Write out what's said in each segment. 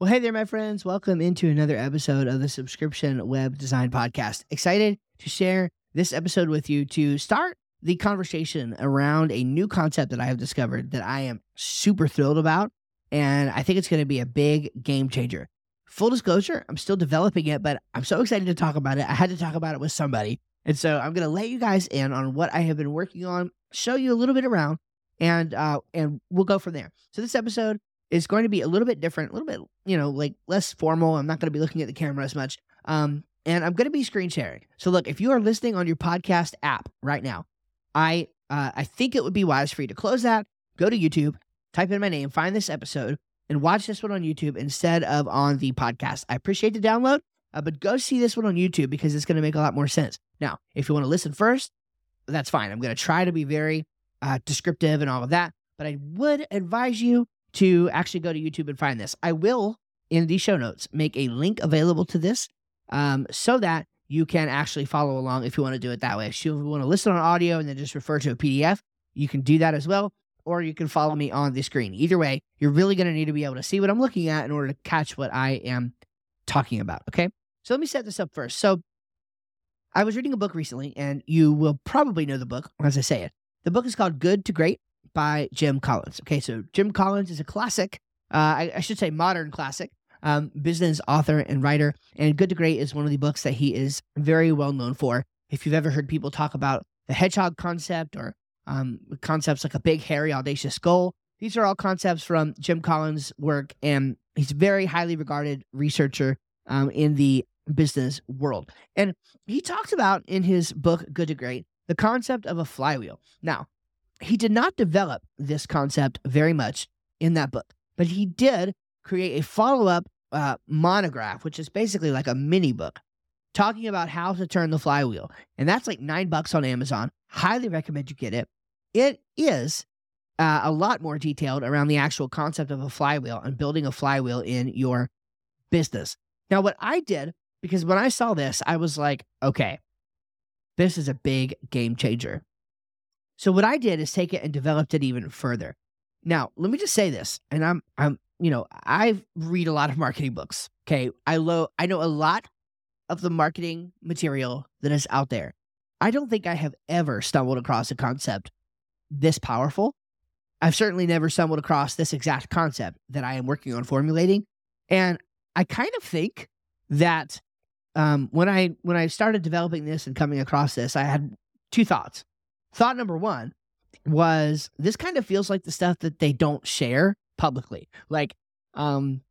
Well, hey there, my friends. Welcome into another episode of the Subscription Web Design Podcast. Excited to share this episode with you to start the conversation around a new concept that I have discovered that I am super thrilled about. And I think it's going to be a big game changer. Full disclosure, I'm still developing it, but I'm so excited to talk about it. I had to talk about it with somebody. And so I'm going to let you guys in on what I have been working on, show you a little bit around, and uh, and we'll go from there. So this episode is going to be a little bit different, a little bit, you know, like less formal. I'm not going to be looking at the camera as much. Um, and I'm going to be screen sharing. So look, if you are listening on your podcast app right now, I uh, I think it would be wise for you to close that, go to YouTube, type in my name, find this episode, and watch this one on YouTube instead of on the podcast. I appreciate the download, uh, but go see this one on YouTube because it's going to make a lot more sense. Now, if you want to listen first, that's fine. I'm going to try to be very uh, descriptive and all of that, but I would advise you to actually go to YouTube and find this. I will, in the show notes, make a link available to this um, so that you can actually follow along if you want to do it that way. If you want to listen on audio and then just refer to a PDF, you can do that as well, or you can follow me on the screen. Either way, you're really going to need to be able to see what I'm looking at in order to catch what I am talking about. Okay. So let me set this up first. So I was reading a book recently, and you will probably know the book as I say it. The book is called Good to Great by Jim Collins. Okay, so Jim Collins is a classic, uh, I, I, should say modern classic, um, business author and writer. And Good to Great is one of the books that he is very well known for. If you've ever heard people talk about the hedgehog concept or um, concepts like a big, hairy, audacious goal, these are all concepts from Jim Collins' work, and he's a very highly regarded researcher um, in the business world. And he talks about in his book, Good to Great, the concept of a flywheel. Now, he did not develop this concept very much in that book, but he did create a follow up uh, monograph, which is basically like a mini book talking about how to turn the flywheel. And that's like nine bucks on Amazon. Highly recommend you get it. It is uh, a lot more detailed around the actual concept of a flywheel and building a flywheel in your business. Now, what I did, because when I saw this, I was like, okay, this is a big game changer. So what I did is take it and developed it even further. Now, let me just say this, and I'm I'm you know, I read a lot of marketing books. Okay. I lo I know a lot of the marketing material that is out there. I don't think I have ever stumbled across a concept this powerful. I've certainly never stumbled across this exact concept that I am working on formulating. And I kind of think that um, when I when I started developing this and coming across this, I had two thoughts. Thought number one was this kind of feels like the stuff that they don't share publicly. Like, um,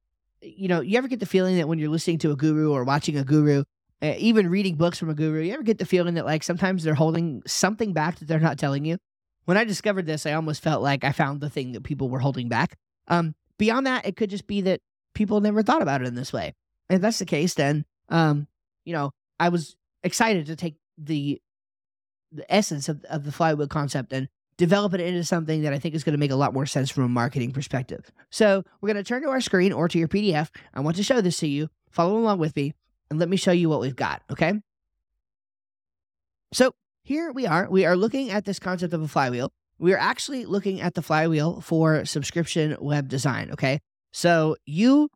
you know, you ever get the feeling that when you're listening to a guru or watching a guru, uh, even reading books from a guru, you ever get the feeling that like sometimes they're holding something back that they're not telling you? When I discovered this, I almost felt like I found the thing that people were holding back. Um, beyond that, it could just be that people never thought about it in this way. If that's the case, then, um, you know, I was excited to take the the essence of, of the flywheel concept and develop it into something that I think is going to make a lot more sense from a marketing perspective. So we're going to turn to our screen or to your PDF. I want to show this to you. Follow along with me and let me show you what we've got. Okay. So here we are. We are looking at this concept of a flywheel. We are actually looking at the flywheel for subscription web design. Okay. So you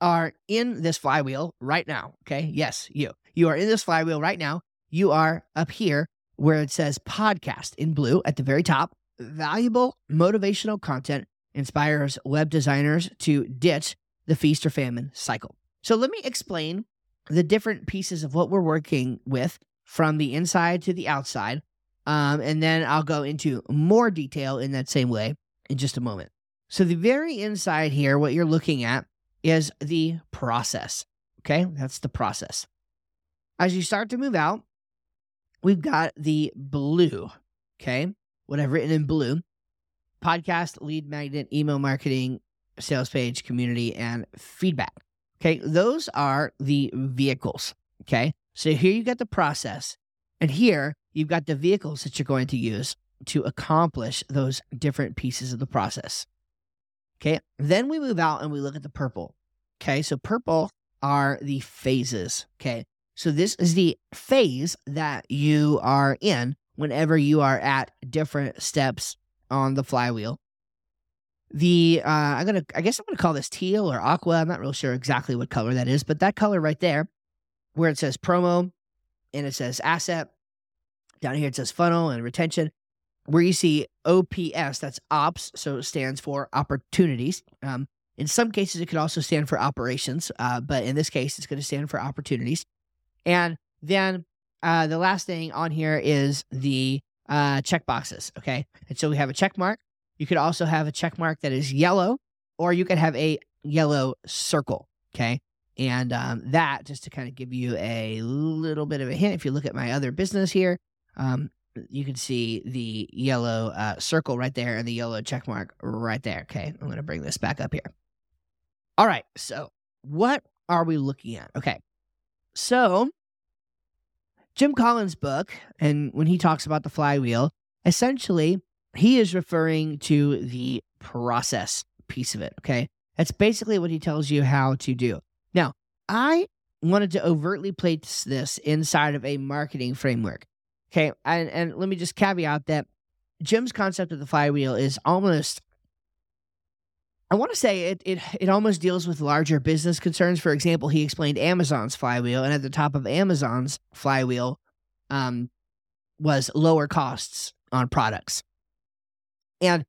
are in this flywheel right now. Okay. Yes, you. You are in this flywheel right now. You are up here where it says podcast in blue at the very top. Valuable motivational content inspires web designers to ditch the feast or famine cycle. So let me explain the different pieces of what we're working with from the inside to the outside. Um, and then I'll go into more detail in that same way in just a moment. So, the very inside here, what you're looking at is the process. Okay, that's the process. As you start to move out, we've got the blue. Okay. What I've written in blue podcast, lead magnet, email marketing, sales page, community, and feedback. Okay. Those are the vehicles. Okay. So here you got the process, and here you've got the vehicles that you're going to use to accomplish those different pieces of the process. Okay. Then we move out and we look at the purple. Okay. So purple are the phases. Okay. So, this is the phase that you are in whenever you are at different steps on the flywheel. the uh, I'm gonna I guess I'm gonna call this teal or aqua. I'm not real sure exactly what color that is, but that color right there, where it says promo and it says asset, down here it says funnel and retention. Where you see OPS, that's ops, so it stands for opportunities. Um, in some cases, it could also stand for operations, uh, but in this case, it's going to stand for opportunities. And then uh, the last thing on here is the uh, check boxes. Okay. And so we have a check mark. You could also have a check mark that is yellow, or you could have a yellow circle. Okay. And um, that, just to kind of give you a little bit of a hint, if you look at my other business here, um, you can see the yellow uh, circle right there and the yellow check mark right there. Okay. I'm going to bring this back up here. All right. So, what are we looking at? Okay. So, Jim Collins' book, and when he talks about the flywheel, essentially he is referring to the process piece of it. Okay. That's basically what he tells you how to do. Now, I wanted to overtly place this inside of a marketing framework. Okay. And, and let me just caveat that Jim's concept of the flywheel is almost I want to say it, it it almost deals with larger business concerns. For example, he explained Amazon's flywheel, and at the top of Amazon's flywheel um, was lower costs on products. And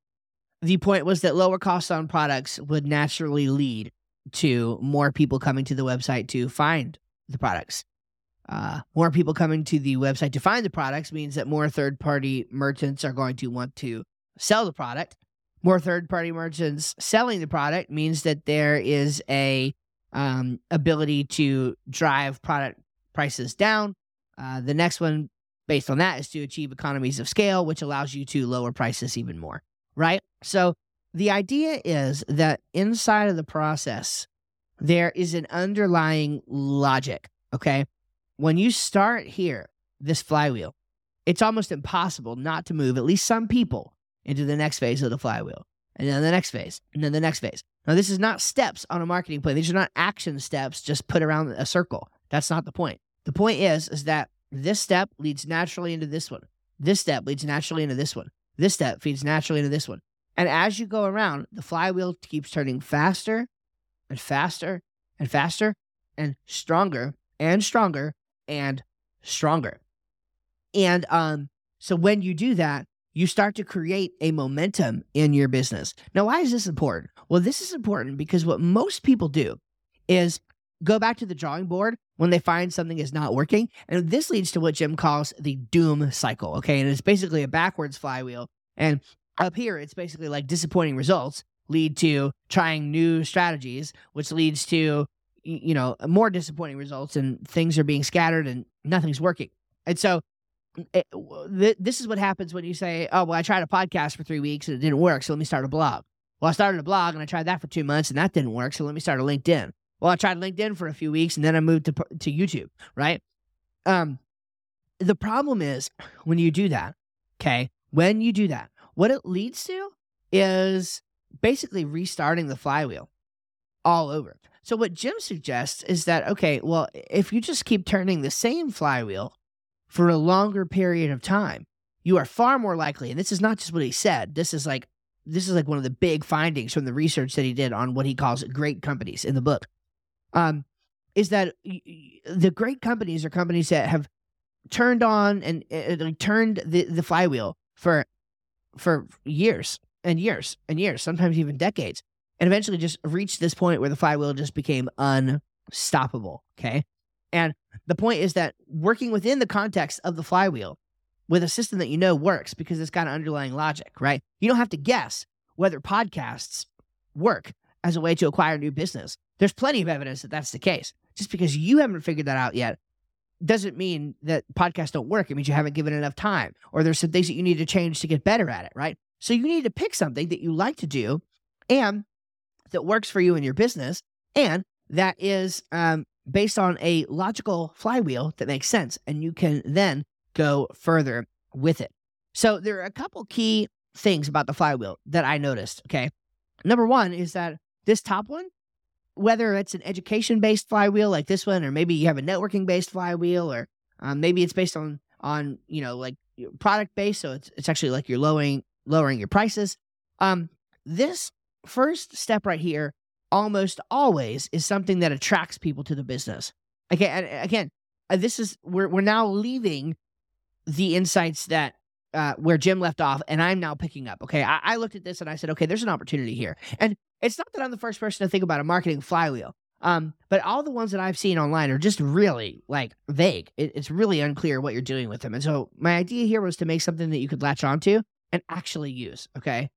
the point was that lower costs on products would naturally lead to more people coming to the website to find the products. Uh, more people coming to the website to find the products means that more third party merchants are going to want to sell the product more third party merchants selling the product means that there is a um, ability to drive product prices down. Uh, the next one, based on that, is to achieve economies of scale, which allows you to lower prices even more, right? So the idea is that inside of the process, there is an underlying logic, okay? When you start here, this flywheel, it's almost impossible not to move at least some people into the next phase of the flywheel, and then the next phase, and then the next phase. Now, this is not steps on a marketing plan. These are not action steps just put around a circle. That's not the point. The point is, is that this step leads naturally into this one. This step leads naturally into this one. This step feeds naturally into this one. And as you go around, the flywheel keeps turning faster and faster and faster and stronger and stronger and stronger. And um, so when you do that, you start to create a momentum in your business. Now, why is this important? Well, this is important because what most people do is go back to the drawing board when they find something is not working. And this leads to what Jim calls the doom cycle. Okay. And it's basically a backwards flywheel. And up here, it's basically like disappointing results lead to trying new strategies, which leads to, you know, more disappointing results and things are being scattered and nothing's working. And so th- this is what happens when you say, "Oh, well, I tried a podcast for three weeks and it didn't work, so let me start a blog." Well, I started a blog and I tried that for two months and that didn't work, so let me start a LinkedIn. Well, I tried LinkedIn for a few weeks and then I moved to to YouTube. Right? Um, the problem is when you do that. Okay, when you do that, what it leads to is basically restarting the flywheel all over. So what Jim suggests is that okay, well, if you just keep turning the same flywheel for a longer period of time, you are far more likely, and this is not just what he said, this is like this is like one of the big findings from the research that he did on what he calls great companies in the book. Um, is that the great companies are companies that have turned on and uh, turned the, the flywheel for for years and years and years, sometimes even decades, and eventually just reached this point where the flywheel just became unstoppable. Okay, and the point is that working within the context of the flywheel with a system that you know works because it's got an underlying logic, right? You don't have to guess whether podcasts work as a way to acquire new business. There's plenty of evidence that that's the case. Just because you haven't figured that out yet doesn't mean that podcasts don't work. It means you haven't given enough time or there's some things that you need to change to get better at it, right? So you need to pick something that you like to do and that works for you in your business and that is um, based on a logical flywheel that makes sense. And you can then go further with it. So there are a couple key things about the flywheel that I noticed. Okay. Number one is that this top one, whether it's an education based flywheel like this one, or maybe you have a networking based flywheel, or um, maybe it's based on, on, you know, like product based. So it's, it's actually like you're lowering, lowering your prices. Um, this first step right here almost always is something that attracts people to the business. Okay, and again, uh, this is we're we're now leaving the insights that uh, where Jim left off, and I'm now picking up. Okay, I, I looked at this and I said, okay, there's an opportunity here, and it's not that I'm the first person to think about a marketing flywheel. Um, but all the ones that I've seen online are just really like vague. It, it's really unclear what you're doing with them. And so my idea here was to make something that you could latch onto and actually use. Okay.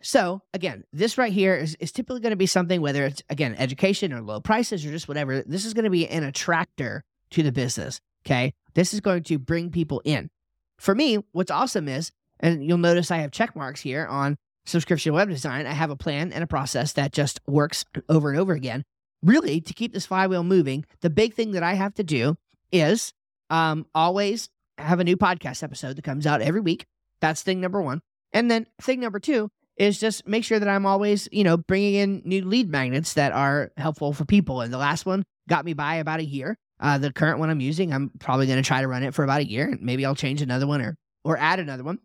So again, this right here is, is typically going to be something, whether it's again, education or low prices or just whatever, this is going to be an attractor to the business. Okay. This is going to bring people in. For me, what's awesome is, and you'll notice I have check marks here on subscription web design. I have a plan and a process that just works over and over again. Really, to keep this flywheel moving, the big thing that I have to do is um, always have a new podcast episode that comes out every week. That's thing number one. And then thing number two is just make sure that I'm always, you know, bringing in new lead magnets that are helpful for people. And the last one got me by about a year. Uh, the current one I'm using, I'm probably going to try to run it for about a year, and maybe I'll change another one or or add another one.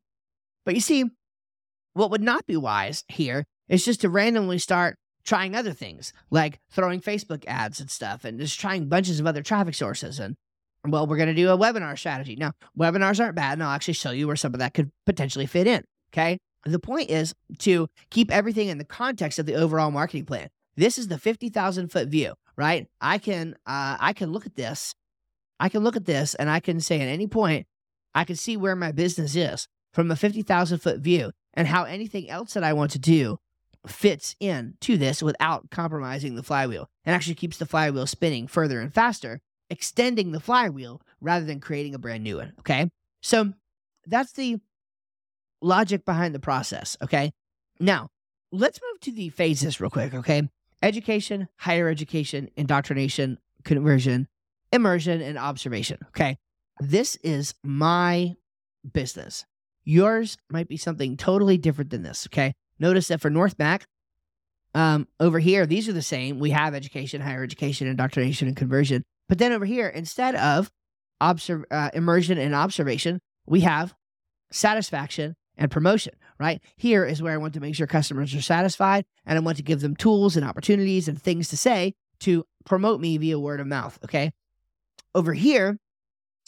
But you see, what would not be wise here is just to randomly start trying other things, like throwing Facebook ads and stuff, and just trying bunches of other traffic sources. And well, we're going to do a webinar strategy. Now, webinars aren't bad, and I'll actually show you where some of that could potentially fit in. Okay. The point is to keep everything in the context of the overall marketing plan. This is the 50,000 foot view, right? I can, uh, I can look at this. I can look at this and I can say at any point, I can see where my business is from a 50,000 foot view and how anything else that I want to do fits in to this without compromising the flywheel and actually keeps the flywheel spinning further and faster, extending the flywheel rather than creating a brand new one. Okay. So that's the logic behind the process. Okay. Now, let's move to the phases real quick. Okay. Education, higher education, indoctrination, conversion, immersion, and observation. Okay. This is my business. Yours might be something totally different than this. Okay. Notice that for North Mac, um, over here, these are the same. We have education, higher education, indoctrination, and conversion. But then over here, instead of observe, uh, immersion and observation, we have satisfaction and promotion, right? Here is where I want to make sure customers are satisfied and I want to give them tools and opportunities and things to say to promote me via word of mouth, okay? Over here,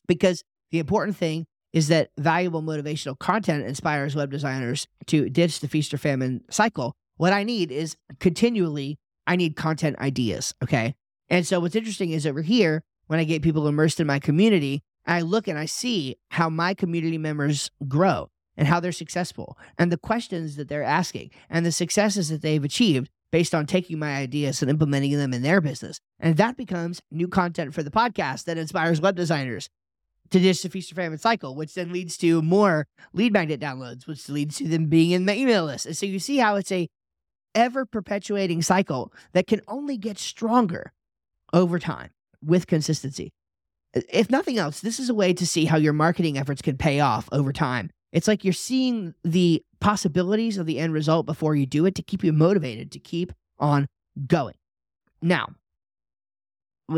because the important thing is that valuable motivational content inspires web designers to ditch the feast or famine cycle. What I need is continually, I need content ideas, okay? And so what's interesting is over here, when I get people immersed in my community, I look and I see how my community members grow and how they're successful and the questions that they're asking and the successes that they've achieved based on taking my ideas and implementing them in their business. And that becomes new content for the podcast that inspires web designers to ditch the feast or famine cycle, which then leads to more lead magnet downloads, which leads to them being in the email list. And so you see how it's a ever perpetuating cycle that can only get stronger over time with consistency. If nothing else, this is a way to see how your marketing efforts can pay off over time it's like you're seeing the possibilities of the end result before you do it to keep you motivated to keep on going. Now,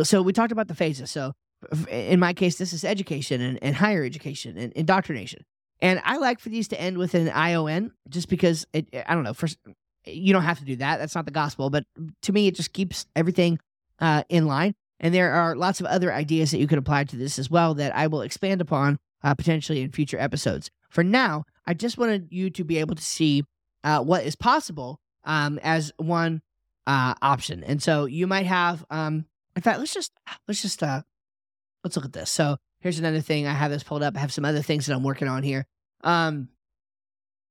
so we talked about the phases. So in my case, this is education and, and higher education and indoctrination. And I like for these to end with an ION just because it, I don't know, first, you don't have to do that. That's not the gospel. But to me, it just keeps everything uh, in line. And there are lots of other ideas that you could apply to this as well that I will expand upon uh, potentially in future episodes. For now, I just wanted you to be able to see uh, what is possible um, as one uh, option. And so you might have, um, in fact, let's just let's just uh, let's look at this. So here's another thing. I have this pulled up. I have some other things that I'm working on here. Um,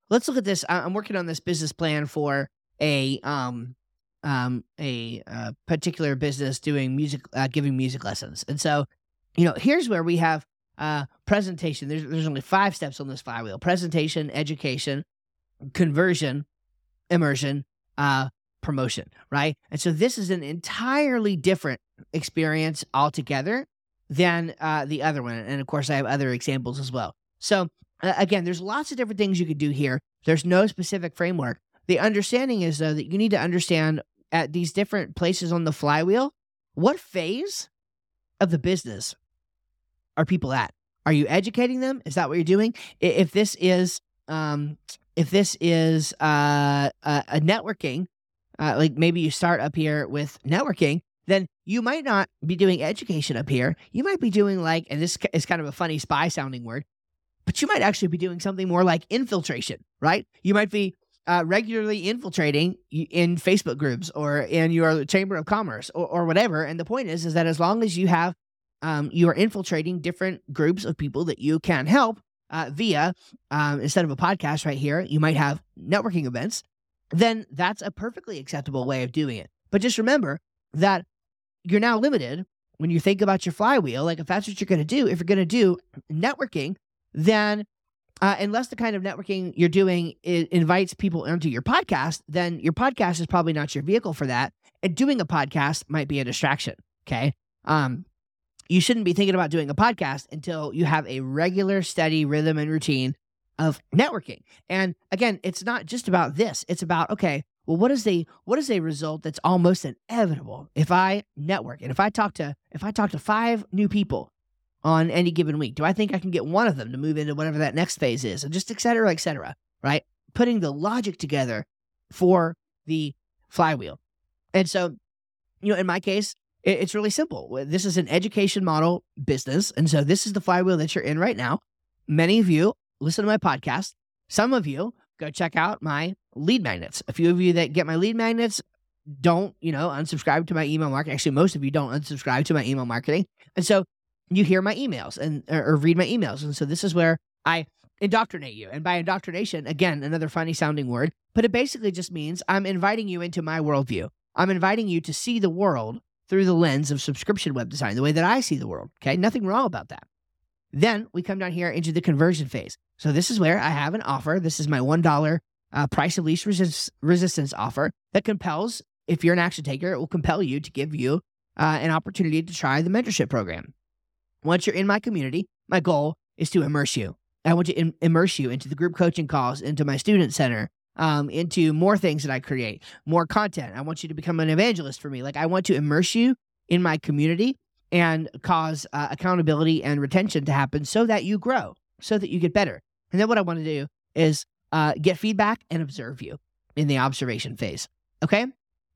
let's look at this. I'm working on this business plan for a um um a uh, particular business doing music, uh, giving music lessons. And so, you know, here's where we have uh, presentation. There's there's only five steps on this flywheel: presentation, education, conversion, immersion, uh, promotion. Right, and so this is an entirely different experience altogether than uh, the other one. And of course, I have other examples as well. So uh, again, there's lots of different things you could do here. There's no specific framework. The understanding is though that you need to understand at these different places on the flywheel what phase of the business are people at? Are you educating them? Is that what you're doing? If this is um, if this is uh, a, networking uh, like maybe you start up here with networking, then you might not be doing education up here. You might be doing like, and this is kind of a funny spy sounding word, but you might actually be doing something more like infiltration, right? You might be uh, regularly infiltrating in Facebook groups or in your chamber of commerce or, or whatever. And the point is, is that as long as you have, um, you are infiltrating different groups of people that you can help uh, via, um, instead of a podcast right here, you might have networking events. Then that's a perfectly acceptable way of doing it. But just remember that you're now limited when you think about your flywheel. Like if that's what you're going to do, if you're going to do networking, then uh, unless the kind of networking you're doing invites people into your podcast, then your podcast is probably not your vehicle for that. And doing a podcast might be a distraction. Okay. Um, you shouldn't be thinking about doing a podcast until you have a regular, steady rhythm and routine of networking. And again, it's not just about this. It's about, okay, well, what is a what is a result that's almost inevitable if I network and if I talk to if I talk to five new people on any given week? Do I think I can get one of them to move into whatever that next phase is? And just et cetera, et cetera, right? Putting the logic together for the flywheel. And so, you know, in my case, it's really simple. This is an education model business. And so this is the flywheel that you're in right now. Many of you listen to my podcast. Some of you go check out my lead magnets. A few of you that get my lead magnets don't, you know, unsubscribe to my email marketing. Actually, most of you don't unsubscribe to my email marketing. And so you hear my emails and or, read my emails. And so this is where I indoctrinate you. And by indoctrination, again, another funny sounding word, but it basically just means I'm inviting you into my worldview. I'm inviting you to see the world through the lens of subscription web design, the way that I see the world. Okay. Nothing wrong about that. Then we come down here into the conversion phase. So this is where I have an offer. This is my $1 uh, price of least resist- resistance offer that compels, if you're an action taker, it will compel you to give you uh, an opportunity to try the mentorship program. Once you're in my community, my goal is to immerse you. I want to immerse you into the group coaching calls, into my student center, um, into more things that I create, more content. I want you to become an evangelist for me. Like, I want to immerse you in my community and cause uh, accountability and retention to happen so that you grow, so that you get better. And then what I want to do is uh, get feedback and observe you in the observation phase. Okay.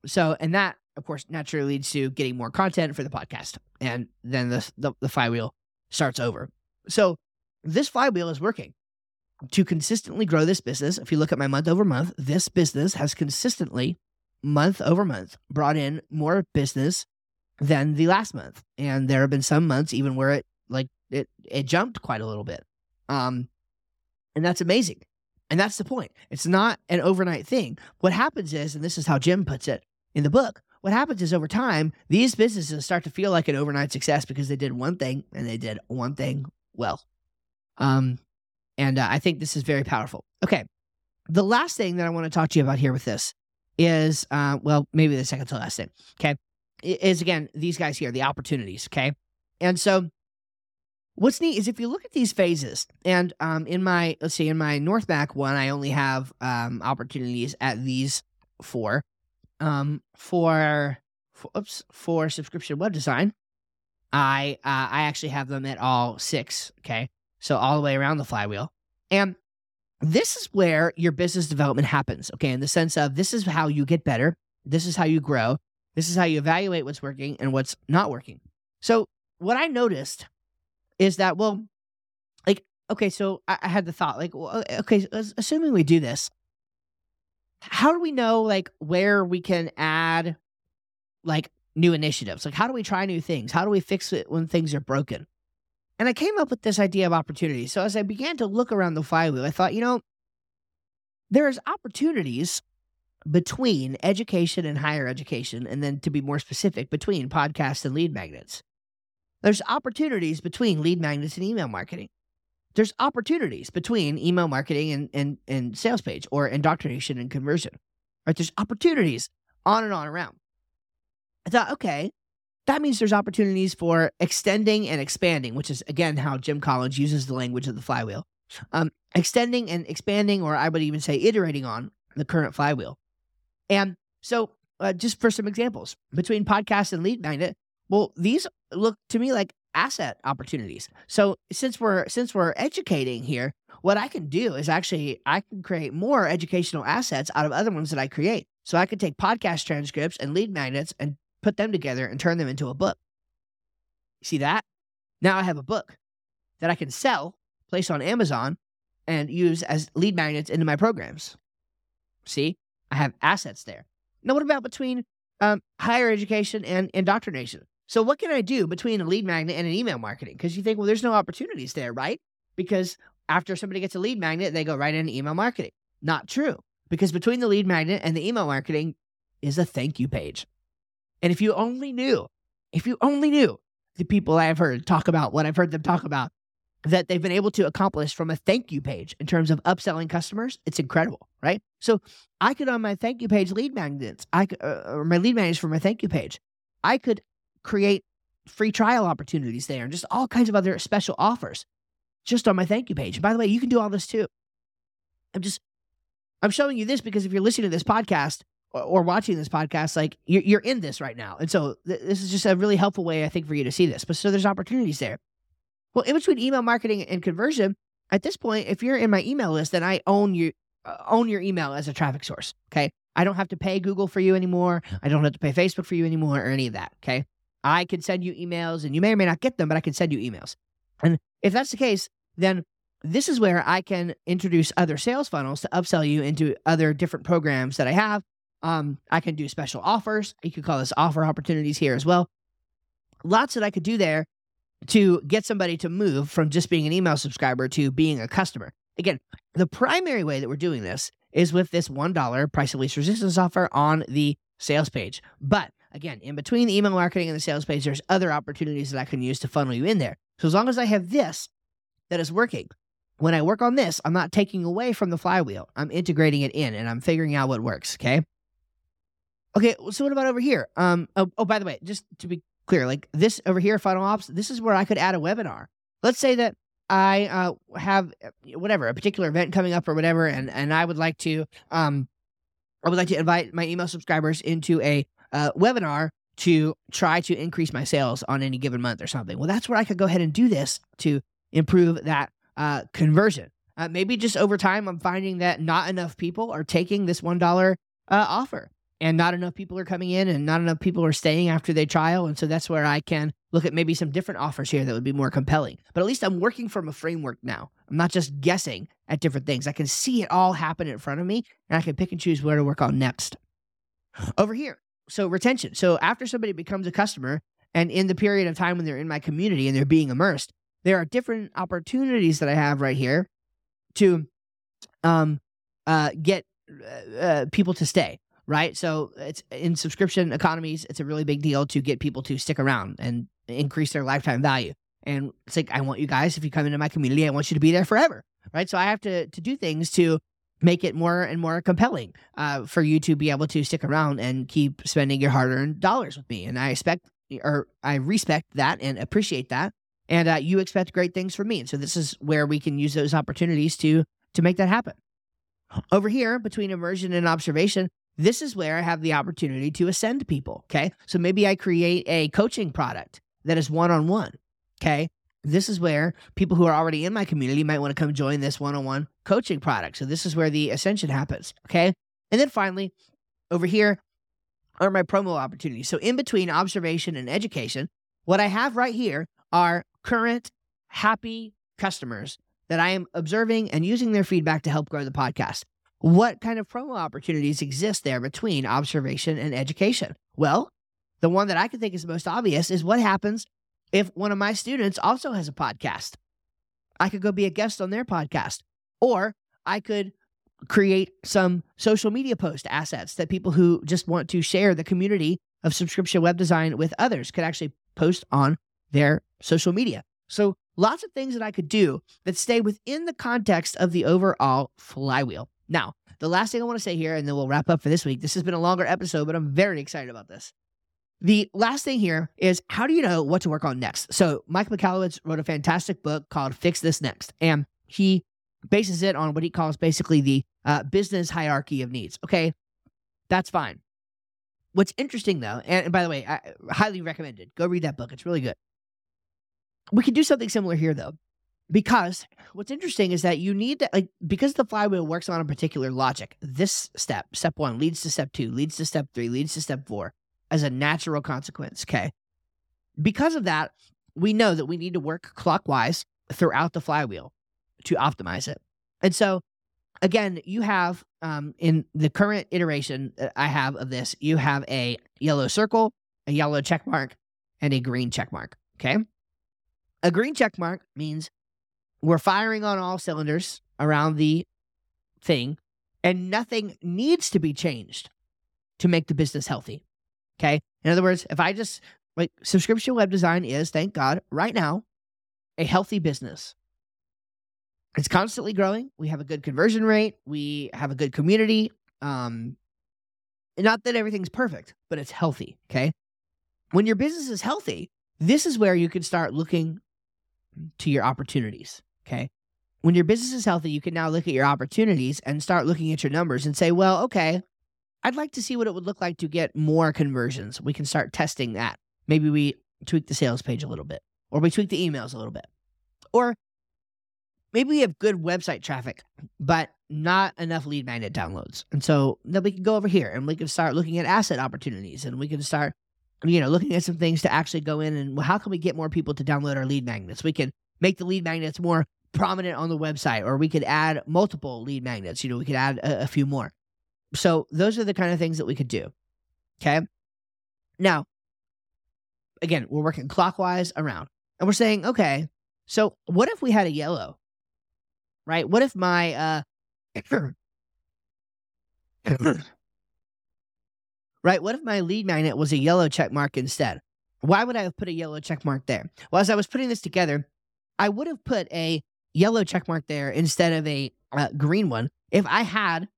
So, and that, of course, naturally leads to getting more content for the podcast. And then the, the, the flywheel starts over. So, this flywheel is working to consistently grow this business. If you look at my month over month, this business has consistently, month over month, brought in more business than the last month. And there have been some months even where it like it it jumped quite a little bit. Um and that's amazing. And that's the point. It's not an overnight thing. What happens is, and this is how Jim puts it in the book, what happens is over time, these businesses start to feel like an overnight success because they did one thing and they did one thing well. Um, and uh, I think this is very powerful. Okay. The last thing that I want to talk to you about here with this is, uh, well, maybe the second to last thing. Okay. Is again, these guys here, the opportunities. Okay. And so What's neat is if you look at these phases, and um, in my let's see, in my North Mac one, I only have um, opportunities at these four. Um, for, for oops, for subscription web design, I uh, I actually have them at all six. Okay, so all the way around the flywheel, and this is where your business development happens. Okay, in the sense of this is how you get better. This is how you grow. This is how you evaluate what's working and what's not working. So what I noticed is that well like okay so i, I had the thought like well, okay assuming we do this how do we know like where we can add like new initiatives like how do we try new things how do we fix it when things are broken and i came up with this idea of opportunity so as i began to look around the flywheel i thought you know there's opportunities between education and higher education and then to be more specific between podcasts and lead magnets there's opportunities between lead magnets and email marketing. There's opportunities between email marketing and, and, and sales page or indoctrination and conversion. Right? There's opportunities on and on around. I thought, okay, that means there's opportunities for extending and expanding, which is again how Jim Collins uses the language of the flywheel. Um, extending and expanding, or I would even say iterating on the current flywheel. And so, uh, just for some examples, between podcast and lead magnet, well, these look to me like asset opportunities. So since we're since we're educating here, what I can do is actually I can create more educational assets out of other ones that I create. So I could take podcast transcripts and lead magnets and put them together and turn them into a book. See that? Now I have a book that I can sell, place on Amazon, and use as lead magnets into my programs. See, I have assets there. Now, what about between um, higher education and indoctrination? So, what can I do between a lead magnet and an email marketing? Because you think, well, there's no opportunities there, right? Because after somebody gets a lead magnet, they go right into email marketing. Not true. Because between the lead magnet and the email marketing is a thank you page. And if you only knew, if you only knew the people I've heard talk about what I've heard them talk about that they've been able to accomplish from a thank you page in terms of upselling customers, it's incredible, right? So I could on my thank you page lead magnets, I could, uh, or my lead magnets for my thank you page, I could create free trial opportunities there and just all kinds of other special offers just on my thank you page. And by the way, you can do all this too. I'm just I'm showing you this because if you're listening to this podcast or, watching this podcast, like you're, you're in this right now, and so th- this is just a really helpful way I think for you to see this. But so there's opportunities there. Well, in between email marketing and conversion, at this point, if you're in my email list, then I own you uh, own your email as a traffic source. Okay, I don't have to pay Google for you anymore. I don't have to pay Facebook for you anymore or any of that. Okay, I can send you emails, and you may or may not get them, but I can send you emails. And if that's the case, then this is where I can introduce other sales funnels to upsell you into other different programs that I have. Um, I can do special offers. You could call this offer opportunities here as well. Lots that I could do there to get somebody to move from just being an email subscriber to being a customer. Again, the primary way that we're doing this is with this $1 price of least resistance offer on the sales page. But again, in between the email marketing and the sales page, there's other opportunities that I can use to funnel you in there. So as long as I have this that is working, when I work on this, I'm not taking away from the flywheel. I'm integrating it in and I'm figuring out what works. Okay. Okay. So what about over here? Um. Oh, oh by the way, just to be clear, like this over here, Funnel Ops, this is where I could add a webinar. Let's say that I uh, have uh, whatever a particular event coming up or whatever, and and I would like to um, I would like to invite my email subscribers into a uh, webinar to try to increase my sales on any given month or something. Well, that's where I could go ahead and do this to improve that uh, conversion. Uh, maybe just over time, I'm finding that not enough people are taking this $1 uh, offer and not enough people are coming in and not enough people are staying after they trial. And so that's where I can look at maybe some different offers here that would be more compelling. But at least I'm working from a framework now. I'm not just guessing at different things. I can see it all happen in front of me and I can pick and choose where to work on next. Over here, so retention. So after somebody becomes a customer and in the period of time when they're in my community and they're being immersed, there are different opportunities that I have right here to um, uh, get uh, uh, people to stay. Right, so it's in subscription economies. It's a really big deal to get people to stick around and increase their lifetime value. And it's like I want you guys, if you come into my community, I want you to be there forever. Right, so I have to to do things to make it more and more compelling uh, for you to be able to stick around and keep spending your hard-earned dollars with me. And I expect or I respect that and appreciate that and uh, you expect great things from me. And so this is where we can use those opportunities to to make that happen. Over here, between immersion and observation, this is where I have the opportunity to ascend people. Okay, so maybe I create a coaching product that is one on one. Okay, this is where people who are already in my community might want to come join this one on one coaching product. So this is where the ascension happens. Okay, and then finally, over here are my promo opportunities. So in between observation and education, what I have right here are current happy customers that I am observing and using their feedback to help grow the podcast. What kind of promo opportunities exist there between observation and education? Well, the one that I can think is most obvious is what happens if one of my students also has a podcast. I could go be a guest on their podcast, or I could create some social media post assets that people who just want to share the community of subscription web design with others could actually post on their social media. So, lots of things that I could do that stay within the context of the overall flywheel. Now, the last thing I want to say here, and then we'll wrap up for this week. This has been a longer episode, but I'm very excited about this. The last thing here is how do you know what to work on next? So, Mike Michalowicz wrote a fantastic book called Fix This Next, and he bases it on what he calls basically the uh, business hierarchy of needs. Okay, that's fine. What's interesting though, and by the way, I highly recommended. Go read that book. It's really good. We could do something similar here, though. Because what's interesting is that you need to like because the flywheel works on a particular logic this step step one leads to step two leads to step three leads to step four as a natural consequence okay? Because of that we know that we need to work clockwise throughout the flywheel to optimize it. And so again you have um, in the current iteration i have of this you have a yellow circle a yellow check mark and a green check mark okay? A green check mark means we're firing on all cylinders around the thing, and nothing needs to be changed to make the business healthy. Okay. In other words, if I just like subscription web design is, thank God, right now, a healthy business. It's constantly growing. We have a good conversion rate. We have a good community. Um, not that everything's perfect, but it's healthy. Okay. When your business is healthy, this is where you can start looking to your opportunities. Okay. When your business is healthy, you can now look at your opportunities and start looking at your numbers and say, well, okay, I'd like to see what it would look like to get more conversions. We can start testing that. Maybe we tweak the sales page a little bit, or we tweak the emails a little bit. Or maybe we have good website traffic, but not enough lead magnet downloads. And so then we can go over here and we can start looking at asset opportunities and we can start, you know, looking at some things to actually go in and well, how can we get more people to download our lead magnets? We can make the lead magnets more prominent on the website, or we could add multiple lead magnets. You know, we could add a, a few more. So those are the kind of things that we could do. Okay. Now, again, we're working clockwise around and we're saying, okay, so what if we had a yellow, right? What if my, uh, right? What if my lead magnet was a yellow check mark instead? Why would I have put a yellow check mark there? Well, as I was putting this together, I would have put a yellow check mark there instead of a uh, green one if I had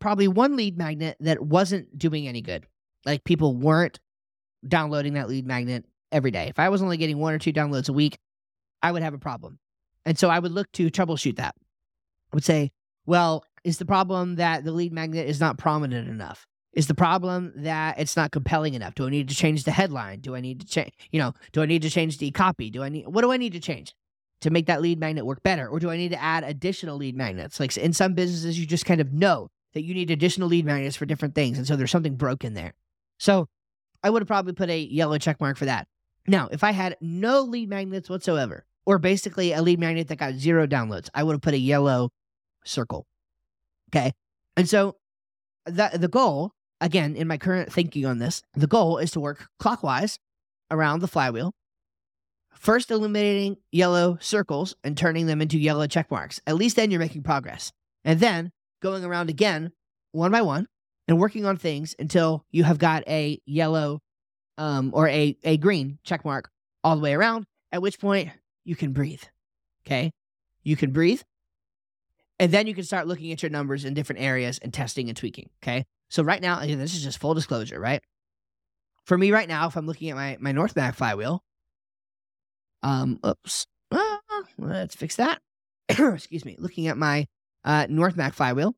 probably one lead magnet that wasn't doing any good. Like people weren't downloading that lead magnet every day. If I was only getting one or two downloads a week, I would have a problem. And so I would look to troubleshoot that. I would say, well, is the problem that the lead magnet is not prominent enough? Is the problem that it's not compelling enough? Do I need to change the headline? Do I need to change, you know, do I need to change the copy? Do I need, what do I need to change to make that lead magnet work better? Or do I need to add additional lead magnets? Like in some businesses, you just kind of know that you need additional lead magnets for different things. And so there's something broken there. So I would have probably put a yellow check mark for that. Now, if I had no lead magnets whatsoever, or basically a lead magnet that got zero downloads, I would have put a yellow circle. Okay. And so the, the goal again, in my current thinking on this, the goal is to work clockwise around the flywheel, first eliminating yellow circles and turning them into yellow check marks. At least then you're making progress. And then going around again, one by one, and working on things until you have got a yellow um, or a, a green check mark all the way around, at which point you can breathe. Okay. You can breathe. And then you can start looking at your numbers in different areas and testing and tweaking. Okay. So right now, again, this is just full disclosure, right? For me right now, if I'm looking at my my North Mac flywheel, um, oops, ah, let's fix that. Excuse me. Looking at my uh, North Mac flywheel,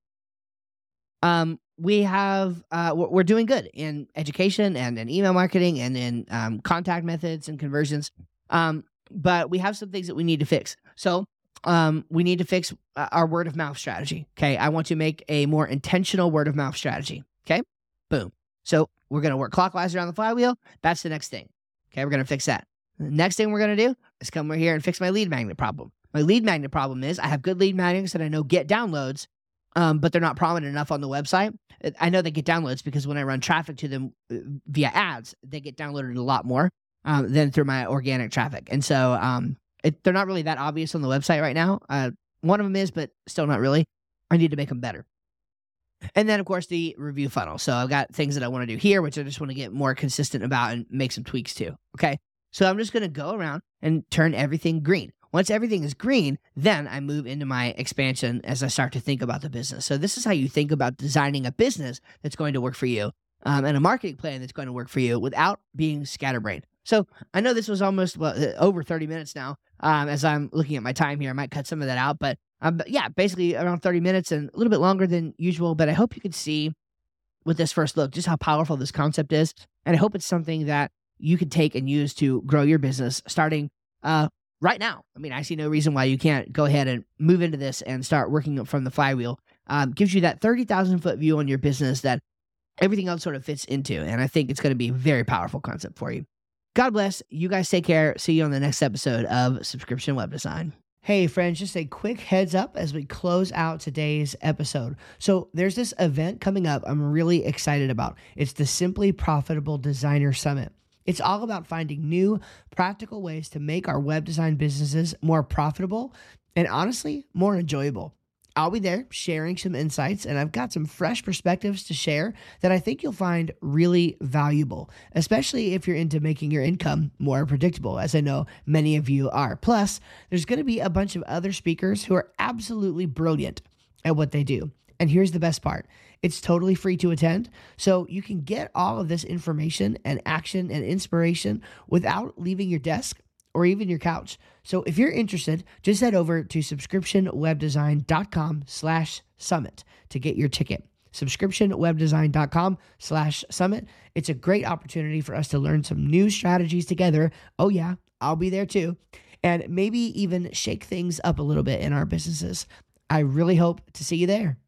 um, we have uh, we're doing good in education and in email marketing and in um, contact methods and conversions. Um, but we have some things that we need to fix. So um, we need to fix uh, our word of mouth strategy. Okay. I want to make a more intentional word of mouth strategy. Okay. Boom. So we're to work clockwise around the flywheel. That's the next thing. Okay. We're to fix that. The next thing we're going to do is come over here and fix my lead magnet problem. My lead magnet problem is I have good lead magnets that I know get downloads, um, but they're not prominent enough on the website. I know they get downloads because when I run traffic to them uh, via ads, they get downloaded a lot more um, than through my organic traffic. And so um, it, they're not really that obvious on the website right now. Uh, one of them is, but still not really. I need to make them better. And then, of course, the review funnel. So I've got things that I want to do here, which I just want to get more consistent about and make some tweaks to. Okay. So I'm just going to go around and turn everything green. Once everything is green, then I move into my expansion as I start to think about the business. So this is how you think about designing a business that's going to work for you um, and a marketing plan that's going to work for you without being scatterbrained. So I know this was almost well, uh, over 30 minutes now. Um, as I'm looking at my time here, I might cut some of that out, but um, yeah, basically around 30 minutes and a little bit longer than usual. But I hope you can see with this first look just how powerful this concept is, and I hope it's something that you could take and use to grow your business, starting uh, right now. I mean, I see no reason why you can't go ahead and move into this and start working from the flywheel. Um, gives you that 30,000 foot view on your business that everything else sort of fits into. And I think it's going to be a very powerful concept for you. God bless. You guys take care. See you on the next episode of Subscription Web Design. Hey, friends, just a quick heads up as we close out today's episode. So, there's this event coming up I'm really excited about. It's the Simply Profitable Designer Summit. It's all about finding new, practical ways to make our web design businesses more profitable and honestly, more enjoyable. I'll be there sharing some insights, and I've got some fresh perspectives to share that I think you'll find really valuable, especially if you're into making your income more predictable, as I know many of you are. Plus, there's going to be a bunch of other speakers who are absolutely brilliant at what they do. And here's the best part it's totally free to attend. So you can get all of this information and action and inspiration without leaving your desk or even your couch. So if you're interested, just head over to subscriptionwebdesign.com slash summit to get your ticket. Subscriptionwebdesign.com slash summit. It's a great opportunity for us to learn some new strategies together. Oh, yeah, I'll be there too. And maybe even shake things up a little bit in our businesses. I really hope to see you there.